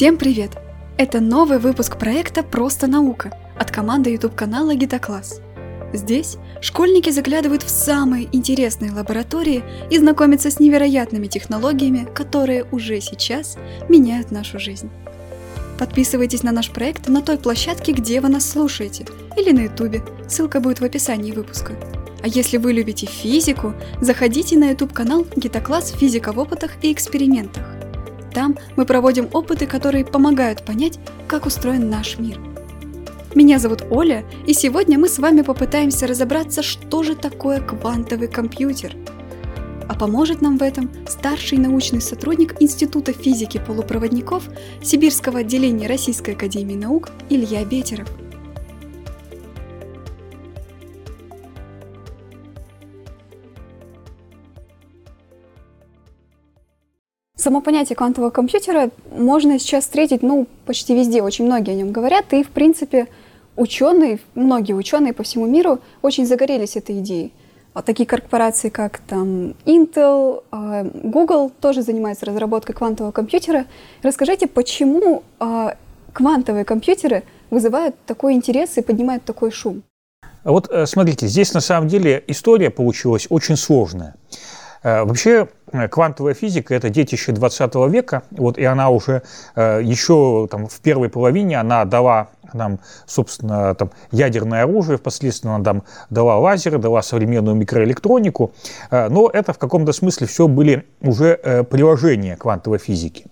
Всем привет! Это новый выпуск проекта «Просто наука» от команды YouTube-канала «Гитокласс». Здесь школьники заглядывают в самые интересные лаборатории и знакомятся с невероятными технологиями, которые уже сейчас меняют нашу жизнь. Подписывайтесь на наш проект на той площадке, где вы нас слушаете, или на YouTube, ссылка будет в описании выпуска. А если вы любите физику, заходите на YouTube-канал «Гитокласс. Физика в опытах и экспериментах». Там мы проводим опыты, которые помогают понять, как устроен наш мир. Меня зовут Оля, и сегодня мы с вами попытаемся разобраться, что же такое квантовый компьютер. А поможет нам в этом старший научный сотрудник Института физики полупроводников Сибирского отделения Российской академии наук Илья Бетеров – Само понятие квантового компьютера можно сейчас встретить, ну, почти везде, очень многие о нем говорят, и, в принципе, ученые, многие ученые по всему миру очень загорелись этой идеей. А такие корпорации, как там Intel, а, Google тоже занимаются разработкой квантового компьютера. Расскажите, почему а, квантовые компьютеры вызывают такой интерес и поднимают такой шум? Вот э, смотрите, здесь на самом деле история получилась очень сложная. Э, вообще квантовая физика – это детище 20 века, вот, и она уже э, еще там, в первой половине она дала нам, собственно, там, ядерное оружие, впоследствии она там дала лазеры, дала современную микроэлектронику, э, но это в каком-то смысле все были уже э, приложения квантовой физики.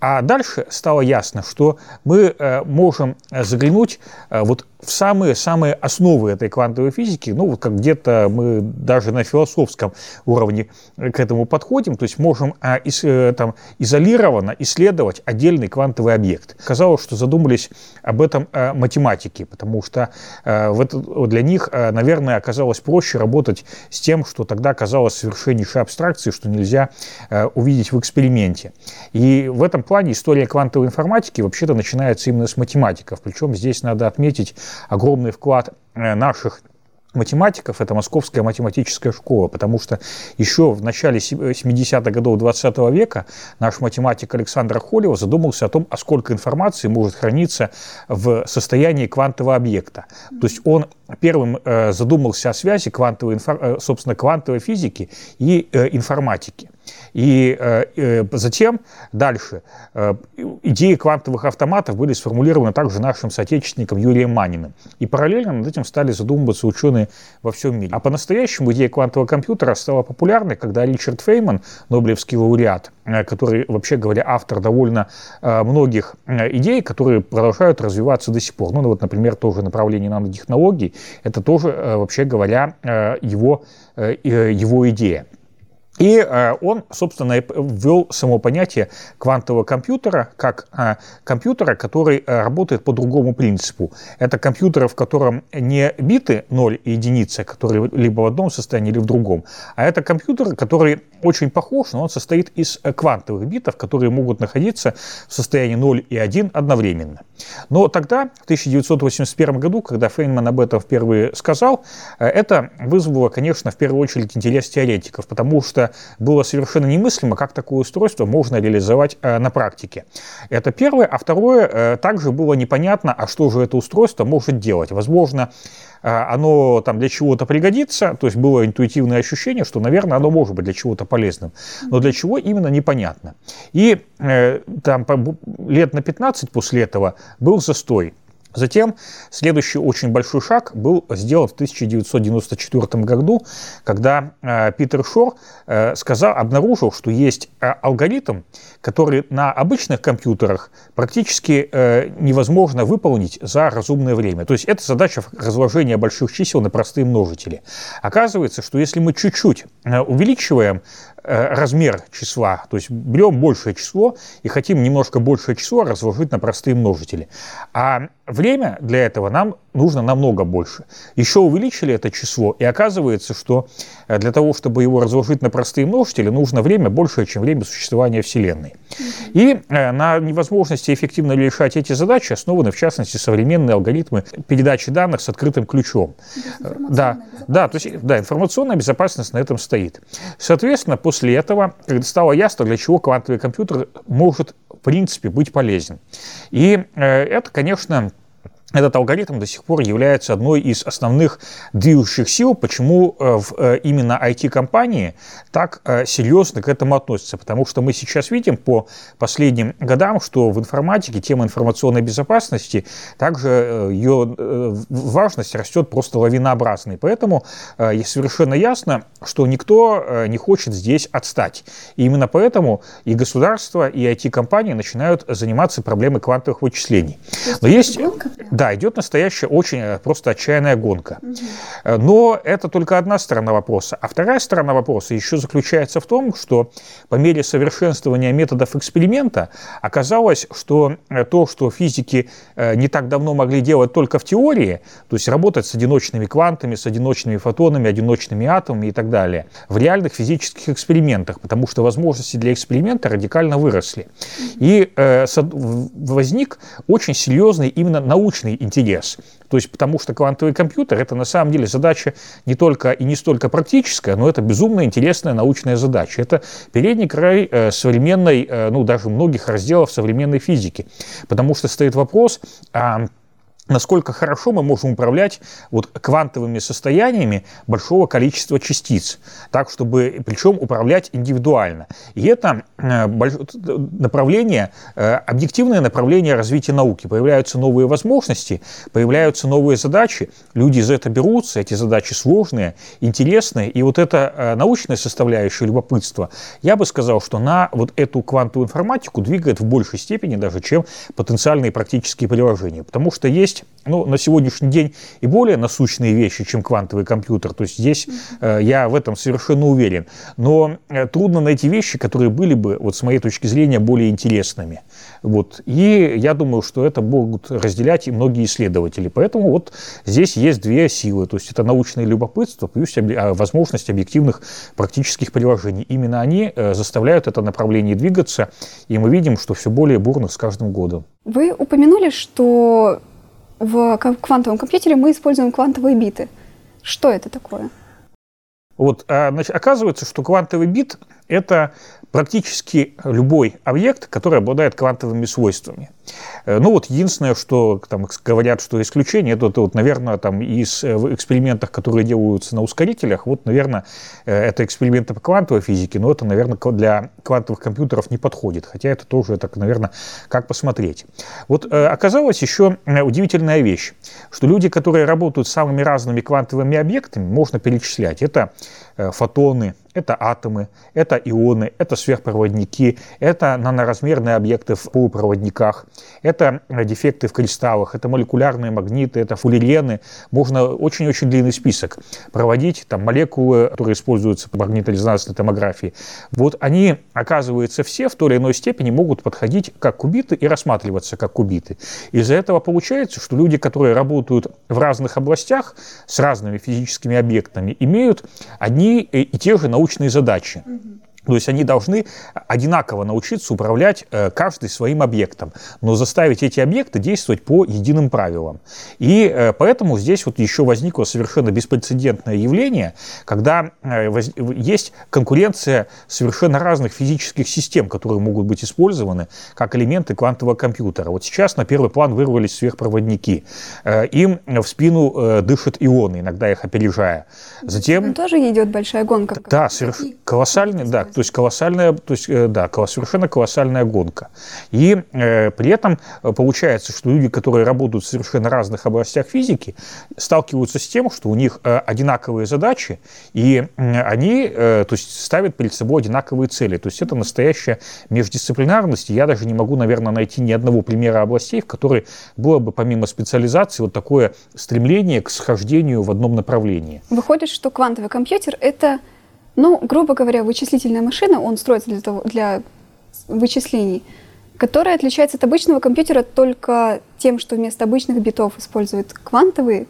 А дальше стало ясно, что мы э, можем заглянуть э, вот в самые-самые основы этой квантовой физики, ну, вот как где-то мы даже на философском уровне к этому подходим, то есть можем а, из, э, там, изолированно исследовать отдельный квантовый объект. Казалось, что задумались об этом э, математики, потому что э, в это, для них, э, наверное, оказалось проще работать с тем, что тогда казалось совершеннейшей абстракцией, что нельзя э, увидеть в эксперименте. И в этом плане история квантовой информатики вообще-то начинается именно с математиков. Причем здесь надо отметить огромный вклад э, наших математиков, это Московская математическая школа, потому что еще в начале 70-х годов 20 века наш математик Александр Холев задумался о том, а сколько информации может храниться в состоянии квантового объекта. То есть он первым э, задумался о связи квантовой, э, собственно, квантовой физики и информатики. И э, э, затем дальше э, идеи квантовых автоматов были сформулированы также нашим соотечественником Юрием Маниным. И параллельно над этим стали задумываться ученые во всем мире. А по-настоящему идея квантового компьютера стала популярной, когда Ричард Фейман, Нобелевский лауреат, э, который, вообще говоря, автор довольно э, многих идей, которые продолжают развиваться до сих пор. Ну, вот, например, тоже направление нанотехнологий, это тоже, вообще говоря, его, его идея. И э, он, собственно, ввел само понятие квантового компьютера как э, компьютера, который э, работает по другому принципу. Это компьютер, в котором не биты 0 и единица, которые либо в одном состоянии, или в другом, а это компьютер, который очень похож, но он состоит из квантовых битов, которые могут находиться в состоянии 0 и 1 одновременно. Но тогда, в 1981 году, когда Фейнман об этом впервые сказал, это вызвало, конечно, в первую очередь интерес теоретиков, потому что было совершенно немыслимо, как такое устройство можно реализовать э, на практике. Это первое. А второе, э, также было непонятно, а что же это устройство может делать. Возможно, э, оно там для чего-то пригодится, то есть было интуитивное ощущение, что, наверное, оно может быть для чего-то полезным, но для чего именно непонятно. И там лет на 15 после этого был застой. Затем следующий очень большой шаг был сделан в 1994 году, когда э, Питер Шор э, сказал, обнаружил, что есть э, алгоритм, который на обычных компьютерах практически невозможно выполнить за разумное время. То есть это задача разложения больших чисел на простые множители. Оказывается, что если мы чуть-чуть увеличиваем размер числа, то есть берем большее число и хотим немножко большее число разложить на простые множители. А время для этого нам нужно намного больше. Еще увеличили это число, и оказывается, что э, для того, чтобы его разложить на простые множители, нужно время большее, чем время существования Вселенной. И э, на невозможности эффективно решать эти задачи основаны, в частности, современные алгоритмы передачи данных с открытым ключом. Да, да, то есть да, информационная безопасность на этом стоит. Соответственно, после этого, стало ясно, для чего квантовый компьютер может принципе быть полезен. И это, конечно, этот алгоритм до сих пор является одной из основных движущих сил, почему э, в, э, именно IT-компании так э, серьезно к этому относятся. Потому что мы сейчас видим по последним годам, что в информатике тема информационной безопасности, также ее важность растет просто лавинообразно. И поэтому совершенно ясно, что никто не хочет здесь отстать. И именно поэтому и государство, и IT-компании начинают заниматься проблемой квантовых вычислений. Но есть... Да, да, идет настоящая очень э, просто отчаянная гонка. Угу. Но это только одна сторона вопроса. А вторая сторона вопроса еще заключается в том, что по мере совершенствования методов эксперимента оказалось, что э, то, что физики не так давно могли делать только в теории, то есть работать с одиночными квантами, с одиночными фотонами, одиночными атомами и так далее, в реальных физических экспериментах, потому что возможности для эксперимента радикально выросли. И э, возник очень серьезный именно научный интерес. То есть потому что квантовый компьютер это на самом деле задача не только и не столько практическая, но это безумно интересная научная задача. Это передний край э, современной, э, ну даже многих разделов современной физики. Потому что стоит вопрос, а насколько хорошо мы можем управлять вот квантовыми состояниями большого количества частиц, так чтобы, причем управлять индивидуально. И это э, направление, э, объективное направление развития науки. Появляются новые возможности, появляются новые задачи, люди за это берутся, эти задачи сложные, интересные, и вот эта э, научная составляющая любопытства, я бы сказал, что на вот эту квантовую информатику двигает в большей степени даже, чем потенциальные практические приложения, потому что есть есть ну, на сегодняшний день и более насущные вещи, чем квантовый компьютер. То есть здесь э, я в этом совершенно уверен. Но э, трудно найти вещи, которые были бы, вот с моей точки зрения, более интересными. Вот. И я думаю, что это могут разделять и многие исследователи. Поэтому вот здесь есть две силы. То есть это научное любопытство плюс а, возможность объективных практических приложений. Именно они э, заставляют это направление двигаться, и мы видим, что все более бурно с каждым годом. Вы упомянули, что в квантовом компьютере мы используем квантовые биты. Что это такое? Вот, а, значит, оказывается, что квантовый бит – это практически любой объект, который обладает квантовыми свойствами. Э, ну вот единственное, что там говорят, что исключение, это, это вот, наверное, там из э, в экспериментах, которые делаются на ускорителях, вот, наверное, э, это эксперименты по квантовой физике, но это, наверное, для квантовых компьютеров не подходит, хотя это тоже, так, наверное, как посмотреть. Вот оказалась еще удивительная вещь, что люди, которые работают с самыми разными квантовыми объектами, можно перечислять. Это фотоны, это атомы, это ионы, это сверхпроводники, это наноразмерные объекты в полупроводниках, это дефекты в кристаллах, это молекулярные магниты, это фуллерены. Можно очень-очень длинный список проводить, там молекулы, которые используются по магниторезонансной томографии. Вот они, оказывается, все в той или иной степени могут подходить как кубиты и рассматриваться как кубиты. Из-за этого получается, что люди, которые работают в разных областях с разными физическими объектами, имеют одни и те же научные задачи. То есть они должны одинаково научиться управлять э, каждый своим объектом, но заставить эти объекты действовать по единым правилам. И э, поэтому здесь вот еще возникло совершенно беспрецедентное явление, когда э, есть конкуренция совершенно разных физических систем, которые могут быть использованы как элементы квантового компьютера. Вот сейчас на первый план вырвались сверхпроводники. Им в спину дышат ионы, иногда их опережая. Затем... Ну, тоже идет большая гонка. Да, соверш... колоссальный, да, то есть колоссальная, то есть, э, да, совершенно колоссальная гонка. И э, при этом э, получается, что люди, которые работают в совершенно разных областях физики, сталкиваются с тем, что у них э, одинаковые задачи, и э, они э, то есть, ставят перед собой одинаковые цели. То есть это настоящая междисциплинарность. Я даже не могу, наверное, найти ни одного примера областей, в которой было бы помимо специализации вот такое стремление к схождению в одном направлении. Выходит, что квантовый компьютер — это ну, грубо говоря, вычислительная машина, он строится для, того, для вычислений, которая отличается от обычного компьютера только тем, что вместо обычных битов использует квантовые,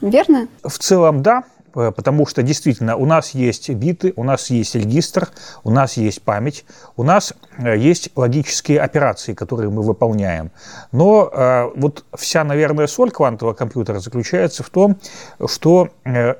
верно? В целом, да. Э, потому что действительно у нас есть биты, у нас есть регистр, у нас есть память, у нас э, есть логические операции, которые мы выполняем. Но э, вот вся, наверное, соль квантового компьютера заключается в том, что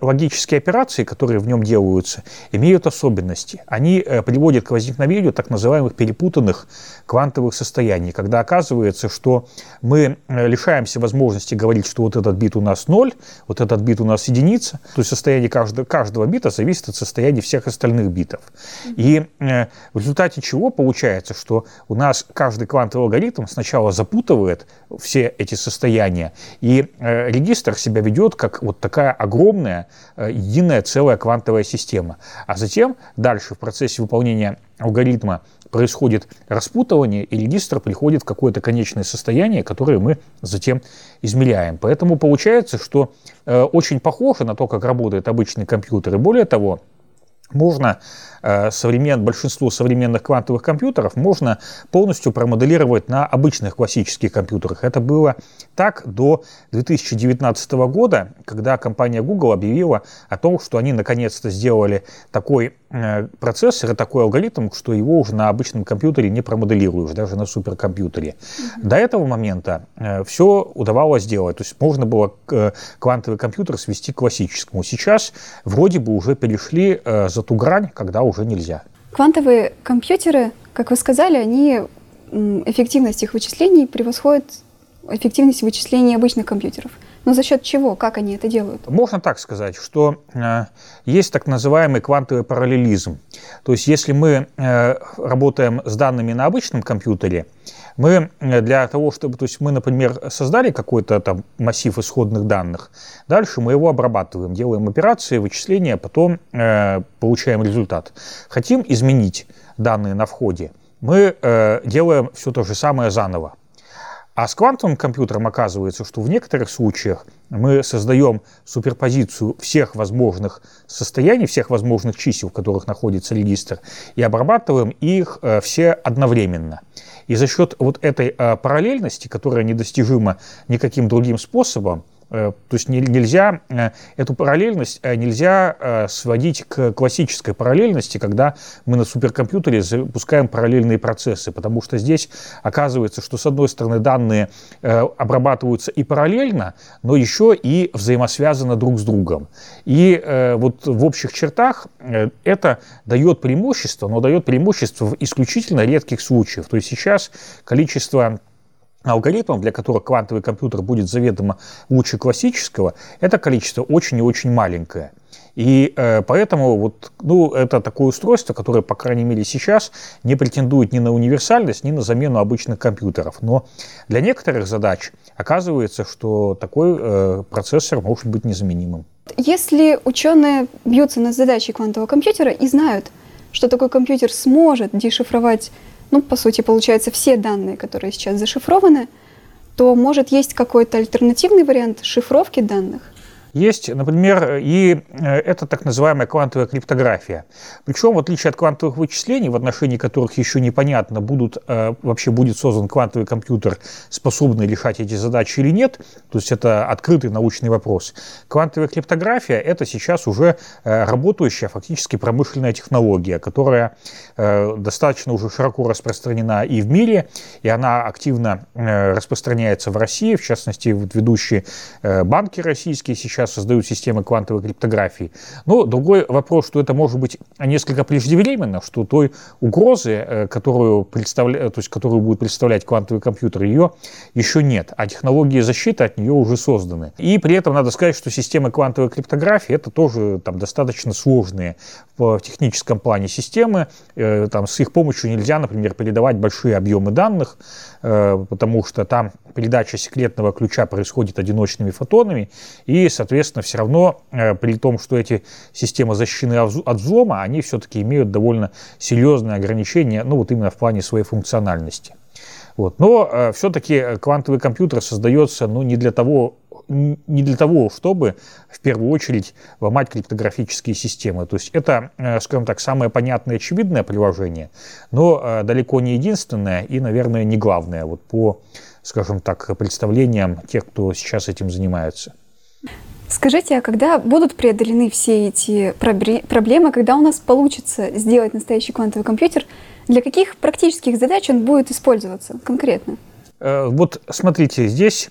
логические операции, которые в нем делаются, имеют особенности. Они приводят к возникновению так называемых перепутанных квантовых состояний, когда оказывается, что мы лишаемся возможности говорить, что вот этот бит у нас ноль, вот этот бит у нас единица, то есть состояние каждого, каждого бита зависит от состояния всех остальных битов. И э, в результате чего получается, что у нас каждый квантовый алгоритм сначала запутывает все эти состояния, и э, регистр себя ведет как вот такая огромная э, единая целая квантовая система. А затем дальше в процессе выполнения алгоритма происходит распутывание, и регистр приходит в какое-то конечное состояние, которое мы затем измеряем. Поэтому получается, что э, очень похоже на то, как работает обычный компьютер. И более того, можно Э, современ, большинство современных квантовых компьютеров можно полностью промоделировать на обычных классических компьютерах. Это было так до 2019 года, когда компания Google объявила о том, что они наконец-то сделали такой э, процессор и такой алгоритм, что его уже на обычном компьютере не промоделируешь, даже на суперкомпьютере. Mm-hmm. До этого момента э, все удавалось сделать. То есть можно было квантовый компьютер свести к классическому. Сейчас вроде бы уже перешли за ту грань, когда уже нельзя. Квантовые компьютеры, как вы сказали, они эффективность их вычислений превосходит эффективность вычислений обычных компьютеров. Но за счет чего? Как они это делают? Можно так сказать, что э, есть так называемый квантовый параллелизм. То есть если мы э, работаем с данными на обычном компьютере, мы э, для того, чтобы, то есть мы, например, создали какой-то там массив исходных данных, дальше мы его обрабатываем, делаем операции, вычисления, потом э, получаем результат. Хотим изменить данные на входе, мы э, делаем все то же самое заново. А с квантовым компьютером оказывается, что в некоторых случаях мы создаем суперпозицию всех возможных состояний, всех возможных чисел, в которых находится регистр, и обрабатываем их э, все одновременно. И за счет вот этой э, параллельности, которая недостижима никаким другим способом, то есть нельзя, э, эту параллельность э, нельзя сводить к классической параллельности, когда мы на суперкомпьютере запускаем параллельные процессы, потому что здесь оказывается, что с одной стороны данные обрабатываются и параллельно, но еще и взаимосвязаны друг с другом. И вот в общих чертах это дает преимущество, но дает преимущество в исключительно редких случаях. То есть сейчас количество алгоритмов, для которых квантовый компьютер будет заведомо лучше классического, это количество очень и очень маленькое. И э, поэтому вот, ну, это такое устройство, которое, по крайней мере, сейчас не претендует ни на универсальность, ни на замену обычных компьютеров. Но для некоторых задач оказывается, что такой э, процессор может быть незаменимым. Если ученые бьются над задачей квантового компьютера и знают, что такой компьютер сможет дешифровать ну, по сути, получается, все данные, которые сейчас зашифрованы, то, может, есть какой-то альтернативный вариант шифровки данных? Есть, например, и э, это так называемая квантовая криптография. Причем, в отличие от квантовых вычислений, в отношении которых еще непонятно, будут, э, вообще будет создан квантовый компьютер, способный решать эти задачи или нет, то есть это открытый научный вопрос. Квантовая криптография – это сейчас уже э, работающая фактически промышленная технология, которая достаточно уже широко распространена и в мире, и она активно распространяется в России, в частности, вот ведущие банки российские сейчас сейчас создают системы квантовой криптографии. Но другой вопрос, что это может быть несколько преждевременно, что той угрозы, э, которую, представля... то есть, которую будет представлять квантовый компьютер, ее еще нет, а технологии защиты от нее уже созданы. И при этом надо сказать, что системы квантовой криптографии это тоже там, достаточно сложные в техническом плане системы. Э, там, с их помощью нельзя, например, передавать большие объемы данных, э, потому что там передача секретного ключа происходит одиночными фотонами, и, соответственно, все равно э, при том, что эти системы защищены от взлома, они все-таки имеют довольно серьезные ограничения, ну вот именно в плане своей функциональности. Вот. Но э, все-таки квантовый компьютер создается ну, не для того, не для того, чтобы в первую очередь ломать криптографические системы. То есть это, э, скажем так, самое понятное очевидное приложение, но э, далеко не единственное и, наверное, не главное вот по, скажем так, представлениям тех, кто сейчас этим занимается. Скажите, а когда будут преодолены все эти проблемы, когда у нас получится сделать настоящий квантовый компьютер, для каких практических задач он будет использоваться конкретно? Э, вот смотрите, здесь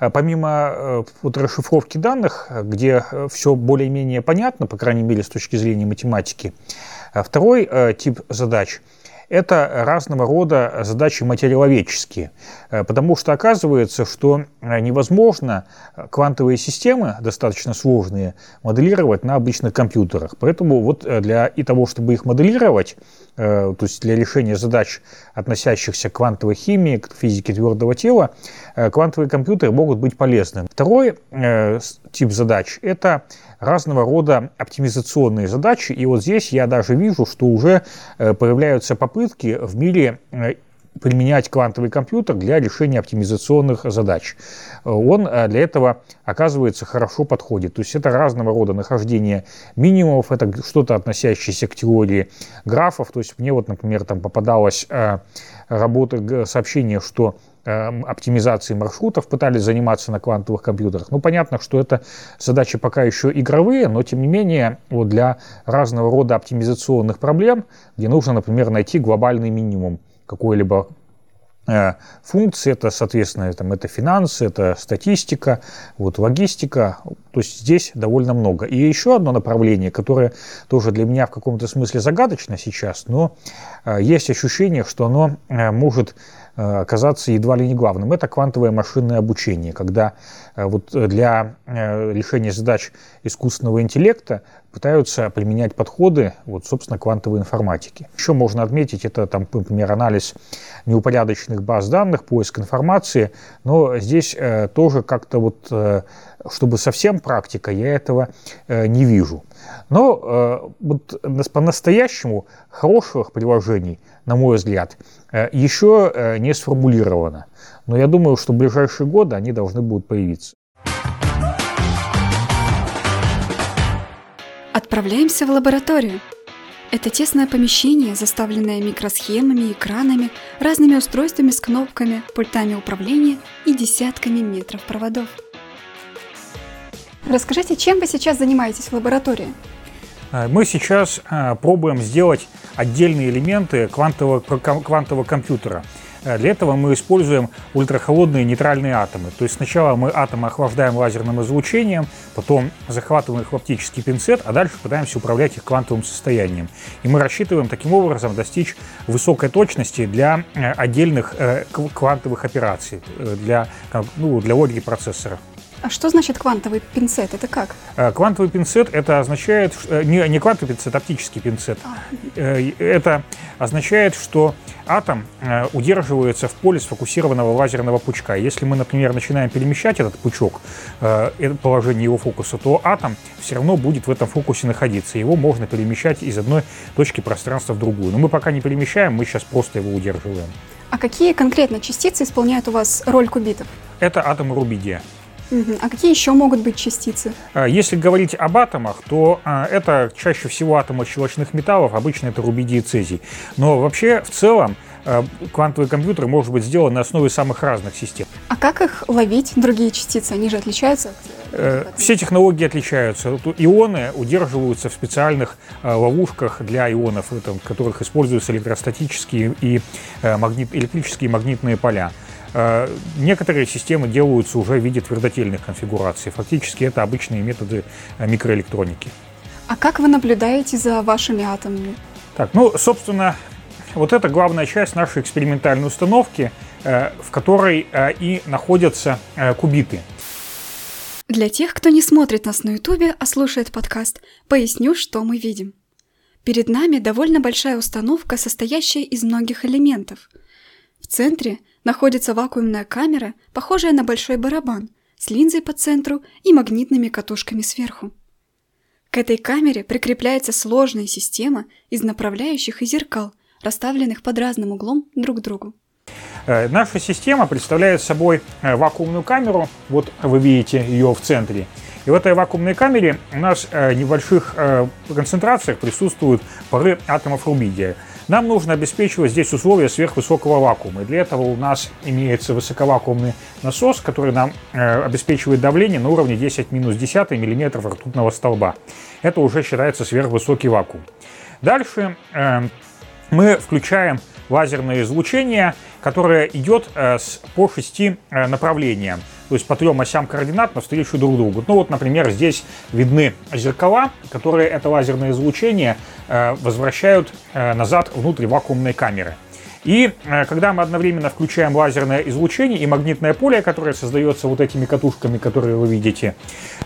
э, помимо э, вот расшифровки данных, где все более-менее понятно, по крайней мере с точки зрения математики, второй тип задач – это разного рода задачи материаловедческие, э, потому что оказывается, что э, невозможно квантовые системы, достаточно сложные, моделировать на обычных компьютерах. Поэтому вот э, для и того, чтобы их моделировать, то есть для решения задач, относящихся к квантовой химии, к физике твердого тела, квантовые компьютеры могут быть полезны. Второй тип задач – это разного рода оптимизационные задачи. И вот здесь я даже вижу, что уже э, появляются попытки в мире э, применять квантовый компьютер для решения оптимизационных задач. Он э, для этого, оказывается, хорошо подходит. То есть это разного рода нахождение минимумов, это что-то относящееся к теории графов. То есть мне вот, например, там попадалась работа, сообщение, что оптимизации маршрутов пытались заниматься на квантовых компьютерах. Ну, понятно, что это задачи пока еще игровые, но тем не менее вот для разного рода оптимизационных проблем, где нужно, например, найти глобальный минимум какой-либо э, функции, это, соответственно, там, это финансы, это статистика, вот, логистика, то есть здесь довольно много. И еще одно направление, которое тоже для меня в каком-то смысле загадочно сейчас, но э, есть ощущение, что оно э, может оказаться едва ли не главным. Это квантовое машинное обучение, когда э, вот для э, решения задач искусственного интеллекта пытаются применять подходы, вот, собственно, квантовой информатики. Еще можно отметить, это, там, например, анализ неупорядоченных баз данных, поиск информации, но здесь э, тоже как-то вот, э, чтобы совсем практика, я этого э, не вижу. Но э, вот по-настоящему хороших приложений, на мой взгляд, э, еще не сформулировано. Но я думаю, что в ближайшие годы они должны будут появиться. Отправляемся в лабораторию. Это тесное помещение, заставленное микросхемами, экранами, разными устройствами с кнопками, пультами управления и десятками метров проводов. Расскажите, чем вы сейчас занимаетесь в лаборатории? Э, мы сейчас э, пробуем сделать отдельные элементы квантового, квантового компьютера. Э, для этого мы используем ультрахолодные нейтральные атомы. То есть сначала мы атомы охлаждаем лазерным излучением, потом захватываем их в оптический пинцет, а дальше пытаемся управлять их квантовым состоянием. И мы рассчитываем таким образом достичь высокой точности для отдельных квантовых операций, для, ну, для логики процессора. А что значит квантовый пинцет? Это как? Э, квантовый пинцет это означает э, не, не квантовый пинцет, а оптический пинцет. А. Э, это означает, что атом удерживается в поле сфокусированного лазерного пучка. Если мы, например, начинаем перемещать этот пучок, положение его фокуса, то атом все равно будет в этом фокусе находиться. Его можно перемещать из одной точки пространства в другую. Но мы пока не перемещаем, мы сейчас просто его удерживаем. А какие конкретно частицы исполняют у вас роль кубитов? Это атомы рубидия. А какие еще могут быть частицы? А, если говорить об атомах, то а, это чаще всего атомы щелочных металлов, обычно это рубидий и цезий. Но вообще в целом а, квантовый компьютер может быть сделан на основе самых разных систем. А как их ловить, другие частицы? Они же отличаются? Э, все технологии отличаются. Ионы удерживаются в специальных ловушках для ионов, в которых используются электростатические и э, электрические и магнитные поля. Э, некоторые системы делаются уже в виде твердотельных конфигураций. Фактически это обычные методы э, микроэлектроники. А как вы наблюдаете за вашими атомами? Так, ну, собственно, вот это главная часть нашей экспериментальной установки, э, в которой и находятся кубиты. Для тех, кто не смотрит нас на ютубе, а слушает подкаст, поясню, что мы видим. Перед нами довольно большая установка, состоящая из многих элементов. В центре находится вакуумная камера, похожая на большой барабан, с линзой по центру и магнитными катушками сверху. К этой камере прикрепляется сложная система из направляющих и зеркал, расставленных под разным углом друг к другу. Э, наша система представляет собой э, вакуумную камеру, вот вы видите ее в центре. И в этой вакуумной камере у нас э, в небольших концентрациях присутствуют пары атомов рубидия. Нам нужно обеспечивать здесь условия сверхвысокого вакуума. И для этого у нас имеется высоковакуумный насос, который нам э, обеспечивает давление на уровне 10 минус 10 мм ртутного столба. Это уже считается сверхвысокий вакуум. Дальше э, мы включаем лазерное излучение, которое идет э, с, по шести э, направлениям, то есть по трем осям координат навстречу друг другу. Ну вот, например, здесь видны зеркала, которые это лазерное излучение э, возвращают э, назад внутрь вакуумной камеры. И э, когда мы одновременно включаем лазерное излучение и магнитное поле, которое создается вот этими катушками, которые вы видите,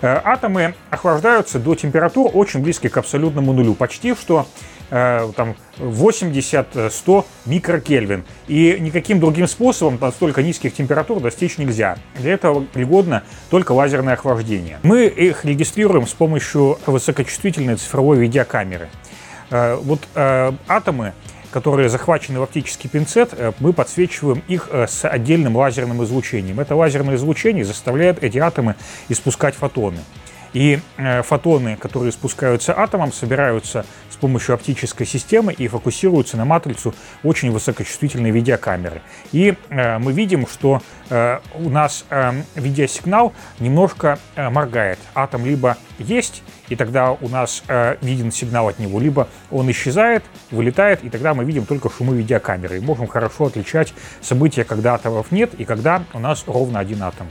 атомы охлаждаются до температур очень близких к абсолютному нулю, почти что там 80-100 микрокельвин. И никаким другим способом настолько низких температур достичь нельзя. Для этого пригодно только лазерное охлаждение. Мы их регистрируем с помощью высокочувствительной цифровой видеокамеры. Вот атомы которые захвачены в оптический пинцет, э, мы подсвечиваем их э, с отдельным лазерным излучением. Это лазерное излучение заставляет эти атомы испускать фотоны. И э, фотоны, которые спускаются атомом, собираются с помощью оптической системы и фокусируются на матрицу очень высокочувствительной видеокамеры. И э, мы видим, что э, у нас видеосигнал немножко моргает. Атом либо есть, и тогда у нас виден сигнал от него, либо он исчезает, вылетает, и тогда мы видим только шумы видеокамеры. И можем хорошо отличать события, когда атомов нет, и когда у нас ровно один атом.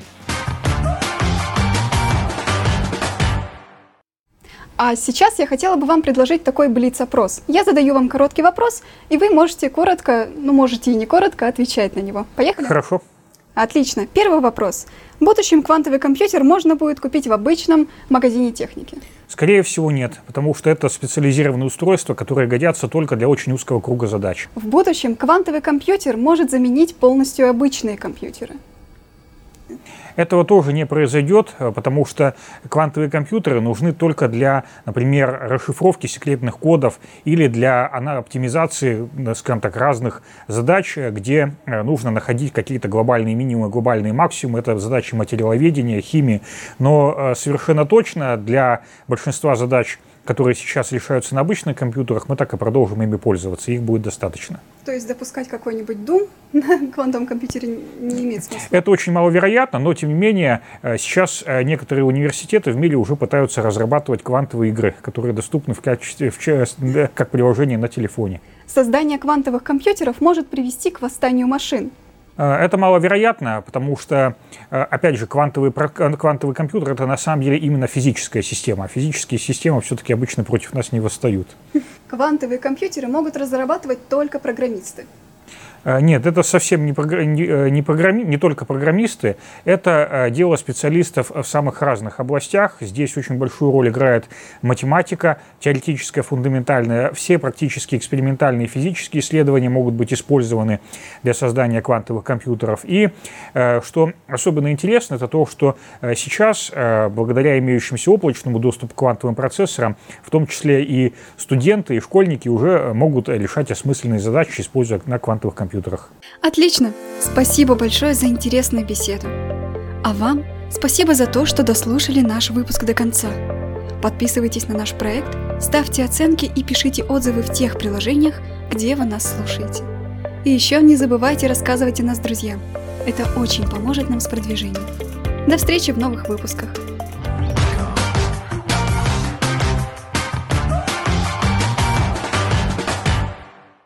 А сейчас я хотела бы вам предложить такой блиц-опрос. Я задаю вам короткий вопрос, и вы можете коротко, ну можете и не коротко, отвечать на него. Поехали? Хорошо. Отлично. Первый вопрос. В будущем квантовый компьютер можно будет купить в обычном магазине техники? Скорее всего, нет, потому что это специализированные устройства, которые годятся только для очень узкого круга задач. В будущем квантовый компьютер может заменить полностью обычные компьютеры. Этого тоже не произойдет, э, потому что квантовые компьютеры нужны только для, например, расшифровки секретных кодов или для оптимизации, э, скажем так, разных задач, э, где нужно находить какие-то глобальные минимумы, глобальные максимумы. Это задачи материаловедения, химии. Но совершенно точно для большинства задач которые сейчас решаются на обычных компьютерах, мы так и продолжим ими пользоваться, их будет достаточно. То есть допускать какой-нибудь Doom на квантовом компьютере не имеет смысла? Это очень маловероятно, но тем не менее э, сейчас э, некоторые университеты в мире уже пытаются разрабатывать квантовые игры, которые доступны в качестве в, как приложение на телефоне. Создание квантовых компьютеров может привести к восстанию машин. Э, это маловероятно, потому что, э, опять же, квантовый, квантовый компьютер – это на самом деле именно физическая система. А физические системы все-таки обычно против нас не восстают. Квантовые компьютеры могут разрабатывать только программисты. Э, нет, это совсем не, не, не, программи, не только программисты, это дело специалистов в самых разных областях. Здесь очень большую роль играет математика, теоретическая, фундаментальная. Все практически экспериментальные физические исследования могут быть использованы для создания квантовых компьютеров. И э, что особенно интересно, это то, что э, сейчас, благодаря имеющемуся облачному доступу к квантовым процессорам, в том числе и студенты, и школьники уже могут решать осмысленные задачи, используя на квантовых компьютерах компьютерах. Отлично! Спасибо большое за интересную беседу. А вам спасибо за то, что дослушали наш выпуск до конца. Подписывайтесь на наш проект, ставьте оценки и пишите отзывы в тех приложениях, где вы нас слушаете. И еще не забывайте рассказывать о нас друзьям. Это очень поможет нам с продвижением. До встречи в новых выпусках.